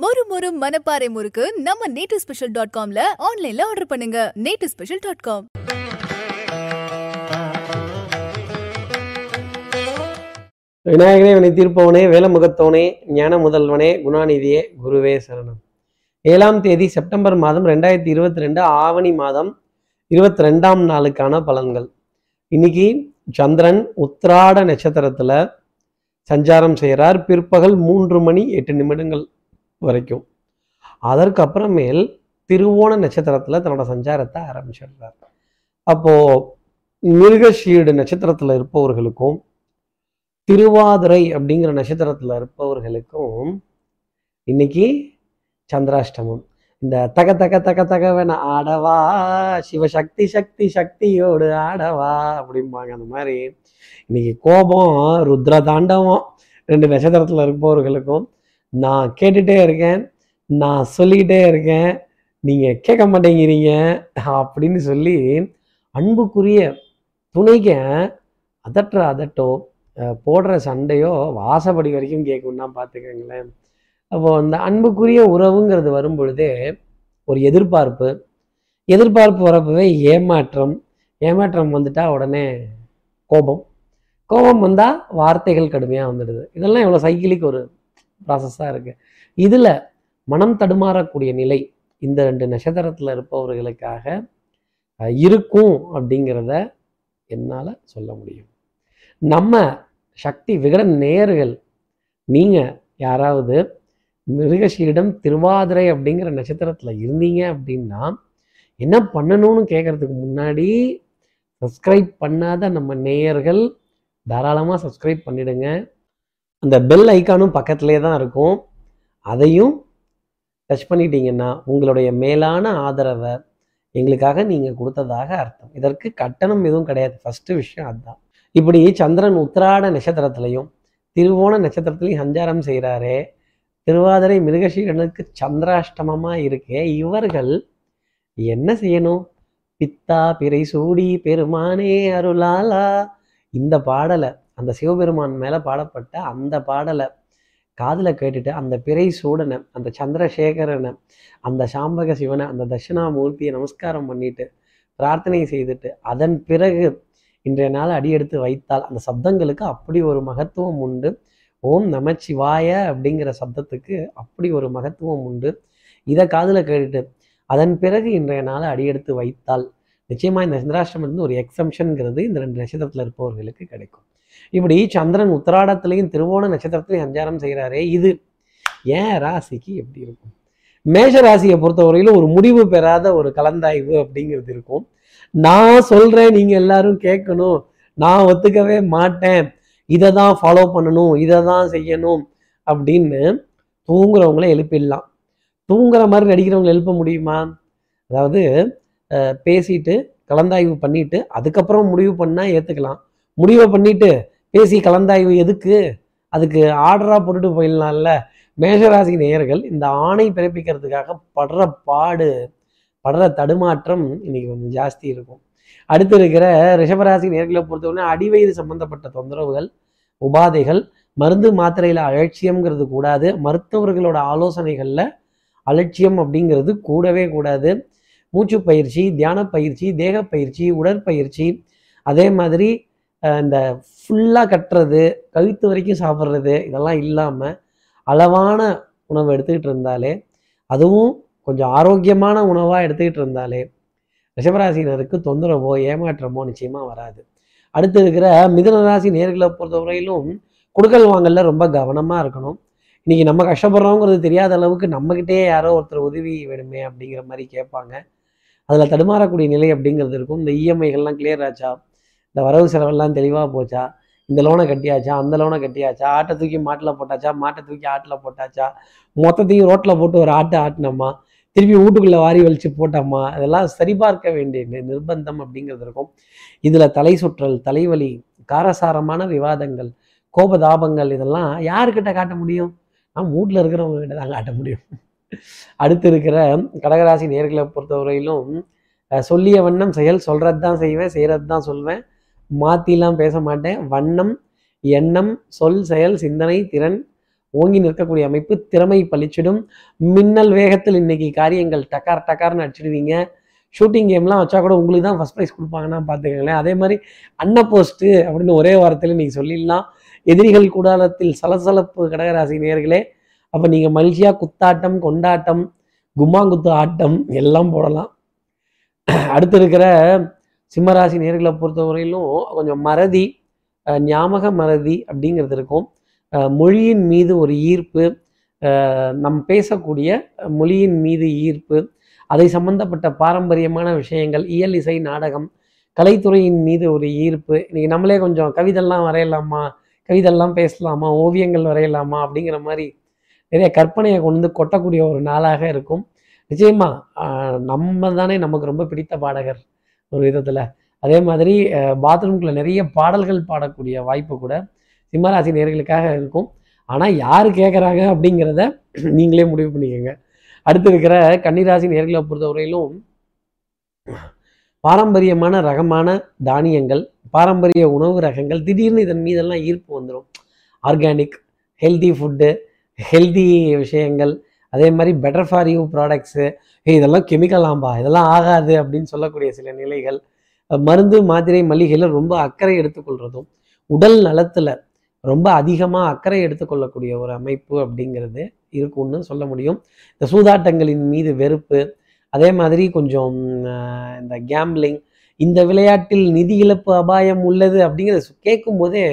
மொறு மொறு மனப்பாறை முறுக்கு நம்ம நேட்டு ஸ்பெஷல் டாட் காம்ல ஆன்லைன்ல ஆர்டர் பண்ணுங்க. நேட்டு ஸ்பெஷல் டாட் காம் விநாயகனே வினை தீர்ப்பவனே வேலமுகத்தவனே ஞான முதல்வனே குணாநிதியே குருவே சரணம். ஏழாம் தேதி செப்டம்பர் மாதம் ரெண்டாயிரத்தி இருபத்தி ரெண்டு ஆவணி மாதம் இருபத்தி ரெண்டாம் நாளுக்கான பலன்கள். இன்னைக்கு சந்திரன் உத்திராட நட்சத்திரத்துல சஞ்சாரம் செய்கிறார் பிற்பகல் மூன்று மணி எட்டு நிமிடங்கள். வரைக்கும். அதற்கு அப்புறமேல் திருவோண நட்சத்திரத்தில் தன்னோட சஞ்சாரத்தை ஆரம்பிச்சிடுறார். அப்போது மிருகஷீடு நட்சத்திரத்தில் இருப்பவர்களுக்கும் திருவாதிரை அப்படிங்கிற நட்சத்திரத்தில் இருப்பவர்களுக்கும் இன்னைக்கு சந்திராஷ்டமம். இந்த தக தக தக தகவன ஆடவா சிவசக்தி சக்தி சக்தியோடு ஆடவா அப்படிம்பாங்க. அந்த மாதிரி இன்னைக்கு கோபம் ருத்ர தாண்டவம் ரெண்டு நட்சத்திரத்தில் இருப்பவர்களுக்கும் நான் கேட்டுட்டே இருக்கேன். நான் சொல்லிக்கிட்டே இருக்கேன். நீங்கள் கேட்க மாட்டேங்கிறீங்க. அப்படின்னு சொல்லி அன்புக்குரிய துணைக்க அதட்ட அதட்டோ போடுற சண்டையோ வாசப்படி வரைக்கும் கேட்கும்னா பார்த்துக்கங்களேன். அப்போ அந்த அன்புக்குரிய உறவுங்கிறது வரும் பொழுதே ஒரு எதிர்பார்ப்பு. எதிர்பார்ப்பு வரப்பவே ஏமாற்றம். ஏமாற்றம் வந்துட்டா உடனே கோபம். கோபம் வந்தால் வார்த்தைகள் கடுமையாக வந்துடுது. இதெல்லாம் இவ்வளோ சைக்கிளுக்கு ஒரு ப்ராசஸாக இருக்குது இதில் மனம் தடுமாறக்கூடிய நிலை இந்த ரெண்டு நட்சத்திரத்தில் இருப்பவர்களுக்காக இருக்கும் அப்படிங்கிறத என்னால் சொல்ல முடியும். நம்ம சக்தி விகடன் நேயர்கள் நீங்கள் யாராவது மிருகஷீடம் திருவாதிரை அப்படிங்கிற நட்சத்திரத்தில் இருந்தீங்க அப்படின்னா என்ன பண்ணணும்னு கேட்குறதுக்கு முன்னாடி சப்ஸ்கிரைப் பண்ணாத நம்ம நேயர்கள் தாராளமாக சப்ஸ்கிரைப் பண்ணிடுங்க. அந்த பெல் ஐக்கானும் பக்கத்திலே தான் இருக்கும். அதையும் டச் பண்ணிட்டீங்கன்னா உங்களுடைய மேலான ஆதரவை எங்களுக்காக நீங்கள் கொடுத்ததாக அர்த்தம். இதற்கு கட்டணம் எதுவும் கிடையாது. ஃபஸ்ட்டு விஷயம் அதுதான். இப்படி சந்திரன் உத்திராட நட்சத்திரத்திலையும் திருவோண நட்சத்திரத்திலையும் சஞ்சாரம் செய்கிறாரே திருவாதிரை மிருகசீரனுக்கு சந்திராஷ்டமமாக இருக்கே இவர்கள் என்ன செய்யணும்? பித்தா பிறை சூடி பெருமானே அருளாலா இந்த பாடலை அந்த சிவபெருமான் மேலே பாடப்பட்ட அந்த பாடலை காதில் கேட்டுட்டு அந்த பிறை சூடனை அந்த சந்திரசேகரனை அந்த சாம்பக சிவனை அந்த தட்சிணாமூர்த்தியை நமஸ்காரம் பண்ணிட்டு பிரார்த்தனை செய்துட்டு அதன் பிறகு இன்றைய நாள் அடியெடுத்து வைத்தால் அந்த சப்தங்களுக்கு அப்படி ஒரு மகத்துவம் உண்டு. ஓம் நமச்சிவாய அப்படிங்கிற சப்தத்துக்கு அப்படி ஒரு மகத்துவம் உண்டு. இதை காதில் கேட்டுட்டு அதன் பிறகு இன்றைய நாள் அடியெடுத்து வைத்தால் நிச்சயமாக இந்த சந்திராஷ்டிரம் வந்து ஒரு எக்ஸம்ஷனுங்கிறது இந்த ரெண்டு நட்சத்திரத்தில் இருப்பவர்களுக்கு கிடைக்கும். இப்படி சந்திரன் உத்திராடத்திலையும் திருவோண நட்சத்திரத்திலையும் சஞ்சாரம் செய்கிறாரே இது ஏன் ராசிக்கு எப்படி இருக்கும்? மேஷ ராசியை பொறுத்தவரையிலும் ஒரு முடிவு பெறாத ஒரு கலந்தாய்வு அப்படிங்கிறது இருக்கும். நான் சொல்றேன் நீங்க எல்லாரும் கேட்கணும். நான் ஒத்துக்கவே மாட்டேன். இதை தான் ஃபாலோ பண்ணணும் இதை தான் செய்யணும் அப்படின்னு தூங்குறவங்கள எழுப்பிடலாம். தூங்குற மாதிரி நடிக்கிறவங்களை எழுப்ப முடியுமா? அதாவது அஹ், பேசிட்டு கலந்தாய்வு பண்ணிட்டு அதுக்கப்புறம் முடிவு பண்ணா ஏத்துக்கலாம். முடிவை பண்ணிட்டு பேசி கலந்தாய்வு எதுக்கு? அதுக்கு ஆர்டராக போட்டுட்டு போயிடலாம்ல. மேஷராசி நேயர்கள் இந்த ஆணை பிறப்பிக்கிறதுக்காக படுற பாடு படுற தடுமாற்றம் இன்னைக்கு கொஞ்சம் ஜாஸ்தி இருக்கும். அடுத்து இருக்கிற ரிஷபராசி நேர்களை பொறுத்தவரை அடிவயிறு சம்பந்தப்பட்ட தொந்தரவுகள் உபாதைகள் மருந்து மாத்திரையில் அலட்சியம்ங்கிறது கூடாது. மருத்துவர்களோட ஆலோசனைகளில் அலட்சியம் அப்படிங்கிறது கூடவே கூடாது. மூச்சு பயிற்சி தியான பயிற்சி தேக பயிற்சி உடற்பயிற்சி அதே மாதிரி இந்த ஃபுல்லாக கட்டுறது கழுத்து வரைக்கும் சாப்பிட்றது இதெல்லாம் இல்லாமல் அளவான உணவு எடுத்துக்கிட்டு இருந்தாலே அதுவும் கொஞ்சம் ஆரோக்கியமான உணவாக எடுத்துக்கிட்டு இருந்தாலே ரிஷபராசினருக்கு தொந்தரவோ ஏமாற்றமோ நிச்சயமாக வராது. அடுத்து இருக்கிற மிதுன ராசி நேர்களை பொறுத்தவரையிலும் கொடுக்கல் வாங்கல ரொம்ப கவனமாக இருக்கணும். இன்றைக்கி நம்ம கஷ்டப்படுறோங்கிறது தெரியாத அளவுக்கு நம்மக்கிட்டே யாரோ ஒருத்தர் உதவி வேணுமே அப்படிங்கிற மாதிரி கேட்பாங்க. அதில் தடுமாறக்கூடிய நிலை அப்படிங்கிறது இருக்கும். இந்த இஎம்ஐகள்லாம் கிளியர் ஆச்சா? இந்த வரவு செலவெல்லாம் தெளிவாக போச்சா? இந்த லோனை கட்டியாச்சா? அந்த லோனை கட்டியாச்சா? ஆட்டை தூக்கி மாட்டில் போட்டாச்சா? மாட்டை தூக்கி ஆட்டில் போட்டாச்சா? மொத்தத்தையும் ரோட்டில் போட்டு ஒரு ஆட்டை ஆட்டினோமா? திருப்பி வீட்டுக்குள்ளே வாரி வலிச்சு போட்டோமா? அதெல்லாம் சரிபார்க்க வேண்டிய நிர்பந்தம் அப்படிங்கிறது இருக்கும். இதில் தலை சுற்றல் தலைவலி காரசாரமான விவாதங்கள் கோபதாபங்கள் இதெல்லாம் யாருக்கிட்ட காட்ட முடியும்? நான் வீட்டில் இருக்கிறவங்க கிட்ட தான் காட்ட முடியும். அடுத்து இருக்கிற கடகராசி நேர்களை பொறுத்தவரையிலும் சொல்லிய வண்ணம் செயல் சொல்கிறது தான் செய்வேன் செய்கிறது தான் சொல்வேன். மாற்றிலாம் பேச மாட்டேன். வண்ணம் எண்ணம் சொல் செயல் சிந்தனை திறன் ஓங்கி நிற்கக்கூடிய அமைப்பு திறமை பளிச்சிடும். மின்னல் வேகத்தில் இன்னைக்கு காரியங்கள் டக்கார் டக்கார்னு அடிச்சிடுவீங்க. ஷூட்டிங் கேம்லாம் வச்சா கூட உங்களுக்கு தான் ஃபஸ்ட் ப்ரைஸ் கொடுப்பாங்கன்னா பார்த்துக்கங்களேன். அதே மாதிரி அன்ன போஸ்ட்டு அப்படின்னு ஒரே வாரத்தில் நீங்கள் சொல்லிடலாம். எதிரிகள் கூடாரத்தில் சலசலப்பு கடகராசி நேர்களே அப்போ நீங்கள் மகிழ்ச்சியாக குத்தாட்டம் கொண்டாட்டம் கும்மாங்குத்து ஆட்டம் எல்லாம் போடலாம். அடுத்து இருக்கிற சிம்மராசி நேர்களை பொறுத்தவரையிலும் கொஞ்சம் மறதி ஞாபக மறதி அப்படிங்கிறது இருக்கும். மொழியின் மீது ஒரு ஈர்ப்பு நம் பேசக்கூடிய மொழியின் மீது ஈர்ப்பு அதை சம்பந்தப்பட்ட பாரம்பரியமான விஷயங்கள் இயல் இசை நாடகம் கலைத்துறையின் மீது ஒரு ஈர்ப்பு. இன்னைக்கு நம்மளே கொஞ்சம் கவிதைலாம் வரையலாமா கவிதெல்லாம் பேசலாமா ஓவியங்கள் வரையலாமா அப்படிங்கிற மாதிரி நிறைய கற்பனையை கொண்டு வந்து கொட்டக்கூடிய ஒரு நாளாக இருக்கும். நிச்சயமா நம்ம தானே நமக்கு ரொம்ப பிடித்த பாடகர். ஒரு விதத்தில். அதே மாதிரி பாத்ரூம்குள்ளே நிறைய பாடல்கள் பாடக்கூடிய வாய்ப்பு கூட சிம்மராசி நேர்களுக்காக இருக்கும். ஆனால் யார் கேட்குறாங்க அப்படிங்கிறத நீங்களே முடிவு பண்ணிக்கோங்க. அடுத்து இருக்கிற கன்னிராசி நேர்களை பொறுத்தவரையிலும் பாரம்பரியமான ரகமான தானியங்கள் பாரம்பரிய உணவு ரகங்கள் திடீர்னு இதன் மீதெல்லாம் ஈர்ப்பு வந்துடும் ஆர்கானிக் ஹெல்தி ஃபுட்டு ஹெல்தி விஷயங்கள் அதே மாதிரி பெட்டர் ஃபார் யூ ப்ராடக்ட்ஸு இதெல்லாம் கெமிக்கலாம்பா இதெல்லாம் ஆகாது அப்படின்னு சொல்லக்கூடிய சில நிலைகள் மருந்து மாத்திரை மளிகையில் ரொம்ப அக்கறை எடுத்துக்கொள்றதும் உடல் நலத்தில் ரொம்ப அதிகமாக அக்கறை எடுத்துக்கொள்ளக்கூடிய ஒரு அமைப்பு அப்படிங்கிறது இருக்கும்னு சொல்ல முடியும். இந்த சூதாட்டங்களின் மீது வெறுப்பு அதே மாதிரி கொஞ்சம் இந்த கேம்லிங் இந்த விளையாட்டில் நிதி இழப்பு அபாயம் உள்ளது அப்படிங்கிறத கேட்கும் போதே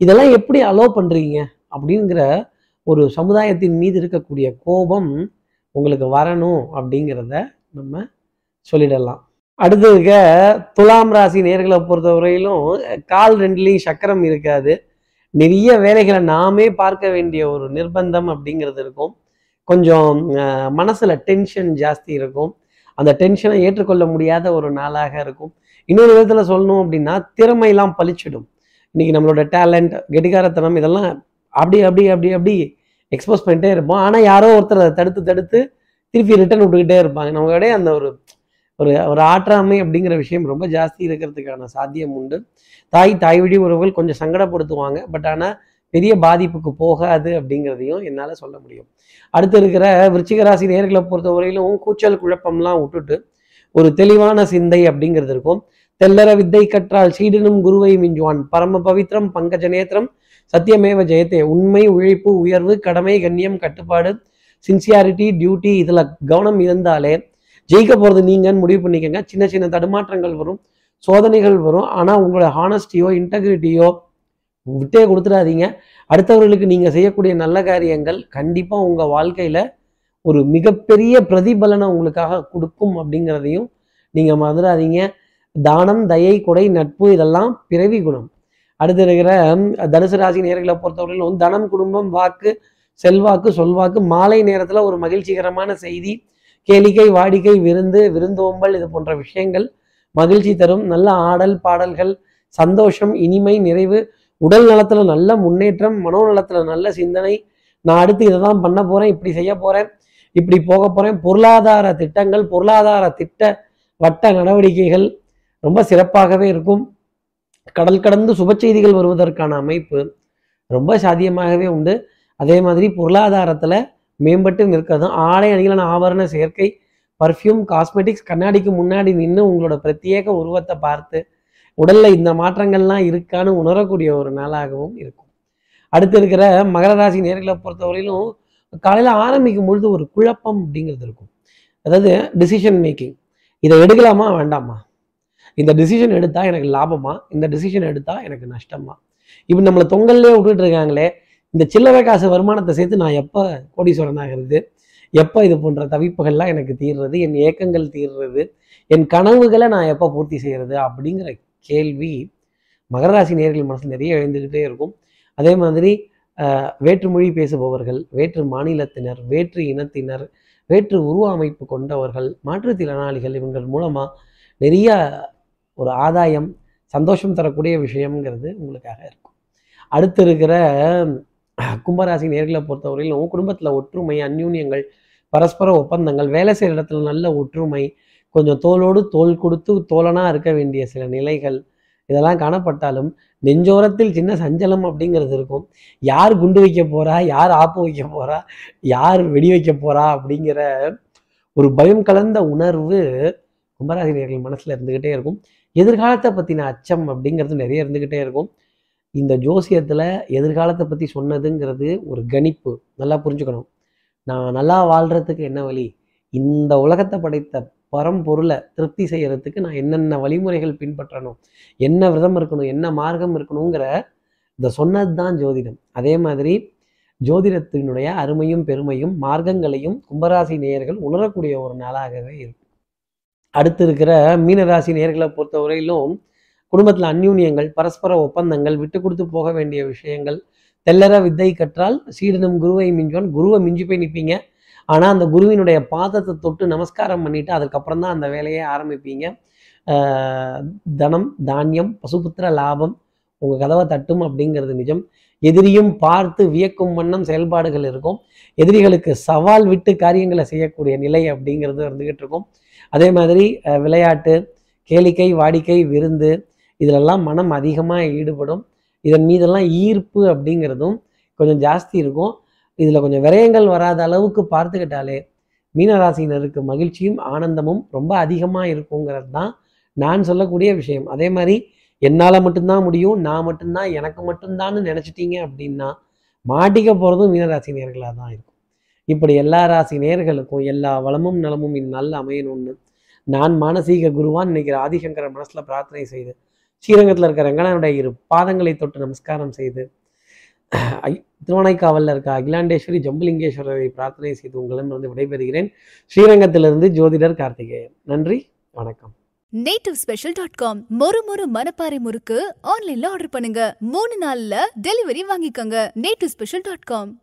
இதெல்லாம் எப்படி அலோவ் பண்ணுறீங்க அப்படிங்கிற ஒரு சமுதாயத்தின் மீது இருக்கக்கூடிய கோபம் உங்களுக்கு வரணும் அப்படிங்கிறத நம்ம சொல்லிடலாம். அடுத்ததுக்க துலாம் ராசி நேர்களை பொறுத்தவரையிலும் கால் ரெண்டுலேயும் சக்கரம் இருக்காது. நிறைய வேலைகளை நாமே பார்க்க வேண்டிய ஒரு நிர்பந்தம் அப்படிங்கிறது இருக்கும். கொஞ்சம் மனசில் மனசுல டென்ஷன் ஜாஸ்தி இருக்கும். அந்த டென்ஷனை ஏற்றுக்கொள்ள முடியாத ஒரு நாளாக இருக்கும். இன்னொரு விதத்துல சொல்லணும் அப்படின்னா திறமையெல்லாம் பளிச்சிடும் இன்னைக்கு நம்மளோட டேலண்ட் கெட்டிகாரத்தனம் இதெல்லாம் அப்படி அப்படி அப்படி அப்படி எக்ஸ்போஸ் பண்ணிட்டே இருப்போம். ஆனால் யாரோ ஒருத்தர் அதை தடுத்து தடுத்து திருப்பி ரிட்டர்ன் விட்டுக்கிட்டே இருப்பாங்க. நம்மளுடைய அந்த ஒரு ஒரு ஒரு ஆற்றாமை அப்படிங்கிற விஷயம் ரொம்ப ஜாஸ்தி இருக்கிறதுக்கான சாத்தியம் உண்டு. தாய் தாய் வழி உறவுகள் கொஞ்சம் சங்கடப்படுத்துவாங்க. பட் ஆனால் பெரிய பாதிப்புக்கு போகாது அப்படிங்கிறதையும் என்னால் சொல்ல முடியும். அடுத்து இருக்கிற விருச்சிகராசி நேர்களை பொறுத்த பொறுத்தவரையிலும் கூச்சல் குழப்பம்லாம் விட்டுட்டு ஒரு தெளிவான சிந்தை அப்படிங்கிறது இருக்கும். தெல்லற வித்தை கற்றால் சீடனும் குருவை மிஞ்சுவான். பரம பவித்ரம் பங்கஜ நேத்திரம் சத்தியமேவ ஜெயத்தே. உண்மை உழைப்பு உயர்வு கடமை கண்ணியம் கட்டுப்பாடு சின்சியாரிட்டி டியூட்டி இதில் கவனம் இருந்தாலே ஜெயிக்க போகிறது நீங்கன்னு முடிவு பண்ணிக்கோங்க. சின்ன சின்ன தடுமாற்றங்கள் வரும் சோதனைகள் வரும். ஆனால் உங்களோட ஹானஸ்டியோ இன்டெகிரிட்டியோ விட்டே கொடுத்துடாதீங்க. அடுத்தவர்களுக்கு நீங்கள் செய்யக்கூடிய நல்ல காரியங்கள் கண்டிப்பாக உங்கள் வாழ்க்கையில் ஒரு மிகப்பெரிய பிரதிபலனை உங்களுக்காக கொடுக்கும் அப்படிங்கிறதையும் நீங்கள் மறந்துடாதீங்க. தானம் தயை கொடை நட்பு இதெல்லாம் பிறவி குணம். அடுத்து இருக்கிற தனுசு ராசி நேர்களை பொறுத்தவரையிலும் தனம் குடும்பம் வாக்கு செல்வாக்கு சொல்வாக்கு மாலை நேரத்தில் ஒரு மகிழ்ச்சிகரமான செய்தி கேளிக்கை வாடிக்கை விருந்து விருந்தோம்பல் இது போன்ற விஷயங்கள் மகிழ்ச்சி தரும். நல்ல ஆடல் பாடல்கள் சந்தோஷம் இனிமை நிறைவு உடல் நலத்தில் நல்ல முன்னேற்றம் மனோநலத்துல நல்ல சிந்தனை. நான் அடுத்து இதை தான் பண்ண போகிறேன் இப்படி செய்ய போகிறேன் இப்படி போக போகிறேன் பொருளாதார திட்டங்கள் பொருளாதார திட்ட வட்ட நடவடிக்கைகள் ரொம்ப சிறப்பாகவே இருக்கும். கடல் கடந்து சுப செய்திகள் வருவதற்கான அமைப்பு ரொம்ப சாத்தியமாகவே உண்டு. அதே மாதிரி பொருளாதாரத்தில் மேம்பட்டு நிற்கிறது. ஆடை அணிகளான ஆபரண சேர்க்கை பர்ஃப்யூம் காஸ்மெட்டிக்ஸ் கண்ணாடிக்கு முன்னாடி நின்று உங்களோட பிரத்யேக உருவத்தை பார்த்து உடல்ல இந்த மாற்றங்கள்லாம் இருக்கான்னு உணரக்கூடிய ஒரு நாளாகவும் இருக்கும். அடுத்து இருக்கிற மகர ராசி நேர்களை பொறுத்தவரையிலும் காலையில் ஆரம்பிக்கும் பொழுது ஒரு குழப்பம் அப்படிங்கிறது இருக்கும். அதாவது டிசிஷன் மேக்கிங் இதை எடுக்கலாமா வேண்டாமா? இந்த டிசிஷன் எடுத்தா எனக்கு லாபமா? இந்த டிசிஷன் எடுத்தா எனக்கு நஷ்டமா? இப்போ நம்மளை தொங்கல்லே விட்டுட்டு இருக்காங்களே இந்த சில்லறை காசு வருமானத்தை சேர்த்து நான் எப்போ கோடீஸ்வரன் ஆகிறது? எப்போ இது போன்ற தவிப்புகள்லாம் எனக்கு தீர்றது? என் ஏக்கங்கள் தீர்றது? என் கனவுகளை நான் எப்போ பூர்த்தி செய்கிறது அப்படிங்கிற கேள்வி மகர ராசி நேர்கள் மனசு நிறைய எழுந்துக்கிட்டே இருக்கும். அதே மாதிரி வேற்று வேற்றுமொழி பேசுபவர்கள் வேற்று மாநிலத்தினர் வேற்று இனத்தினர் வேற்று உருவ அமைப்பு கொண்டவர்கள் மாற்றுத்திறனாளிகள் இவங்கள் மூலமாக நிறைய ஒரு ஆதாயம் சந்தோஷம் தரக்கூடிய விஷயம்ங்கிறது உங்களுக்காக இருக்கும். அடுத்து இருக்கிற கும்பராசி நேர்களை பொறுத்தவரையிலும் குடும்பத்தில் ஒற்றுமை அந்யூன்யங்கள் பரஸ்பர ஒப்பந்தங்கள் வேலை செய்கிற இடத்துல நல்ல ஒற்றுமை கொஞ்சம் தோளோடு தோல் கொடுத்து தோலனாக இருக்க வேண்டிய சில நிலைகள் இதெல்லாம் காணப்பட்டாலும் நெஞ்சோரத்தில் சின்ன சஞ்சலம் அப்படிங்கிறது இருக்கும். யார் குண்டு வைக்க போறா யார் ஆப்பு வைக்க போறா யார் வெடி வைக்க போறா அப்படிங்கிற ஒரு பயம் கலந்த உணர்வு கும்பராசினியர்கள் மனசுல இருந்துக்கிட்டே இருக்கும். எதிர்காலத்தை பற்றின அச்சம் அப்படிங்கிறது நிறைய இருந்துக்கிட்டே இருக்கும். இந்த ஜோசியத்தில் எதிர்காலத்தை பற்றி சொன்னதுங்கிறது ஒரு கணிப்பு. நல்லா புரிஞ்சுக்கணும். நான் நல்லா வாழ்கிறதுக்கு என்ன வழி? இந்த உலகத்தை படைத்த பரம்பொருளை திருப்தி செய்கிறதுக்கு நான் என்னென்ன வழிமுறைகள் பின்பற்றணும்? என்ன விரதம் இருக்கணும்? என்ன மார்க்கம் இருக்கணுங்கிற இந்த சொன்னது தான் ஜோதிடம். அதே மாதிரி ஜோதிடத்தினுடைய அருமையும் பெருமையும் மார்க்கங்களையும் கும்பராசி நேயர்கள் உணரக்கூடிய ஒரு நாளாகவே இருக்கும். அடுத்து இருக்கிற மீனராசி நேர்களை பொறுத்தவரையிலும் குடும்பத்தில் அந்யூன்யங்கள் பரஸ்பர ஒப்பந்தங்கள் விட்டு கொடுத்து போக வேண்டிய விஷயங்கள் தெல்லற வித்தை கற்றால் சீடனும் குருவை மிஞ்சுவான். குருவை மிஞ்சி போய் நிற்பீங்க ஆனால் அந்த குருவினுடைய பாதத்தை தொட்டு நமஸ்காரம் பண்ணிட்டு அதுக்கப்புறம் தான் அந்த வேலையை ஆரம்பிப்பீங்க. தனம் தானியம் பசுபுத்திர லாபம் உங்கள் கதவை தட்டும் அப்படிங்கிறது நிஜம். எதிரியும் பார்த்து வியக்கும் வண்ணம் செயல்பாடுகள் இருக்கும். எதிரிகளுக்கு சவால் விட்டு காரியங்களை செய்யக்கூடிய நிலை அப்படிங்கிறது இருந்துகிட்டு இருக்கும். அதே மாதிரி விளையாட்டு கேளிக்கை வாடிக்கை விருந்து இதிலெல்லாம் மனம் அதிகமாக ஈடுபடும். இதன் மீதெல்லாம் ஈர்ப்பு அப்படிங்கிறதும் கொஞ்சம் ஜாஸ்தி இருக்கும். இதில் கொஞ்சம் விரயங்கள் வராத அளவுக்கு பார்த்துக்கிட்டாலே மீனராசினருக்கு மகிழ்ச்சியும் ஆனந்தமும் ரொம்ப அதிகமாக இருக்குங்கிறது தான் நான் சொல்லக்கூடிய விஷயம். அதே மாதிரி என்னால் மட்டும்தான் முடியும் நான் மட்டும்தான் எனக்கு மட்டும்தான்னு நினச்சிட்டீங்க அப்படின்னா மாட்டிக்க போகிறதும் மீனராசினியர்களாக தான் இருக்கும். இப்படி எல்லா ராசி நேர்களுக்கும் எல்லா வளமும் நலமும் இந்நாளில் அமையணும்னு நான் மானசீக குருவான் இன்னைக்கு ஆதிசங்கரன் மனசில் பிரார்த்தனை செய்து ஸ்ரீரங்கத்தில் இருக்கிற ரங்கனானுடைய இரு பாதங்களை தொட்டு நமஸ்காரம் செய்து ஐ- திருவானைக்காவலில் இருக்க அகிலாண்டேஸ்வரி ஜம்புலிங்கேஸ்வரரை பிரார்த்தனை செய்து உங்களிடமிருந்து விடைபெறுகிறேன். ஸ்ரீரங்கத்திலிருந்து ஜோதிடர் கார்த்திகேயன். நன்றி வணக்கம். நேட்டிவ் ஸ்பெஷல் டாட் காம் மொறு மொறு மனப்பாறை முறுக்கு ஆன்லைன்ல ஆர்டர் பண்ணுங்க. மூணு நாள்ல டெலிவரி வாங்கிக்கோங்க. Native Special dot com